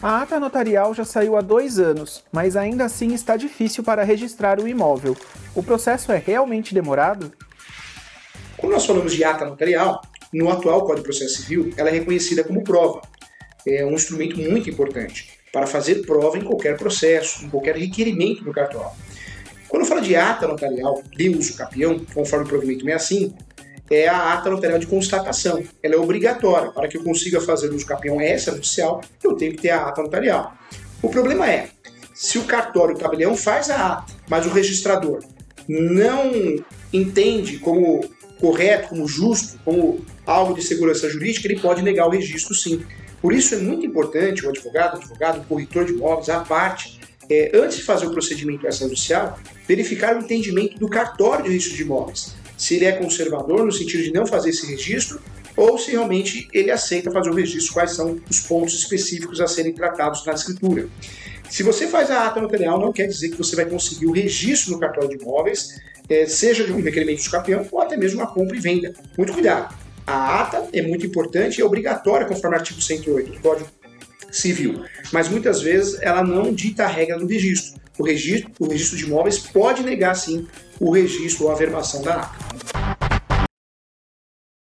A ata notarial já saiu há dois anos, mas ainda assim está difícil para registrar o imóvel. O processo é realmente demorado? Quando nós falamos de ata notarial, no atual Código de Processo Civil, ela é reconhecida como prova. É um instrumento muito importante para fazer prova em qualquer processo, em qualquer requerimento do cartório. Quando fala de ata notarial de uso capião, conforme o provimento 65, é a ata notarial de constatação. Ela é obrigatória. Para que eu consiga fazer uso capião extraoficial, eu tenho que ter a ata notarial. O problema é, se o cartório, o tabelião, faz a ata, mas o registrador não entende como correto, como justo, como algo de segurança jurídica, ele pode negar o registro sim. Por isso é muito importante o advogado, o advogado, o corretor de imóveis, a parte, é, antes de fazer o procedimento extrajudicial, verificar o entendimento do cartório de registro de imóveis. Se ele é conservador no sentido de não fazer esse registro, ou se realmente ele aceita fazer o registro, quais são os pontos específicos a serem tratados na escritura. Se você faz a ata notarial, não quer dizer que você vai conseguir o registro no cartório de imóveis, é, seja de um requerimento de campeão ou até mesmo uma compra e venda. Muito cuidado. A ata é muito importante e é obrigatória conforme o artigo 108 do Código Civil, mas muitas vezes ela não dita a regra do registro. O registro, o registro de imóveis pode negar sim o registro ou a averbação da ata.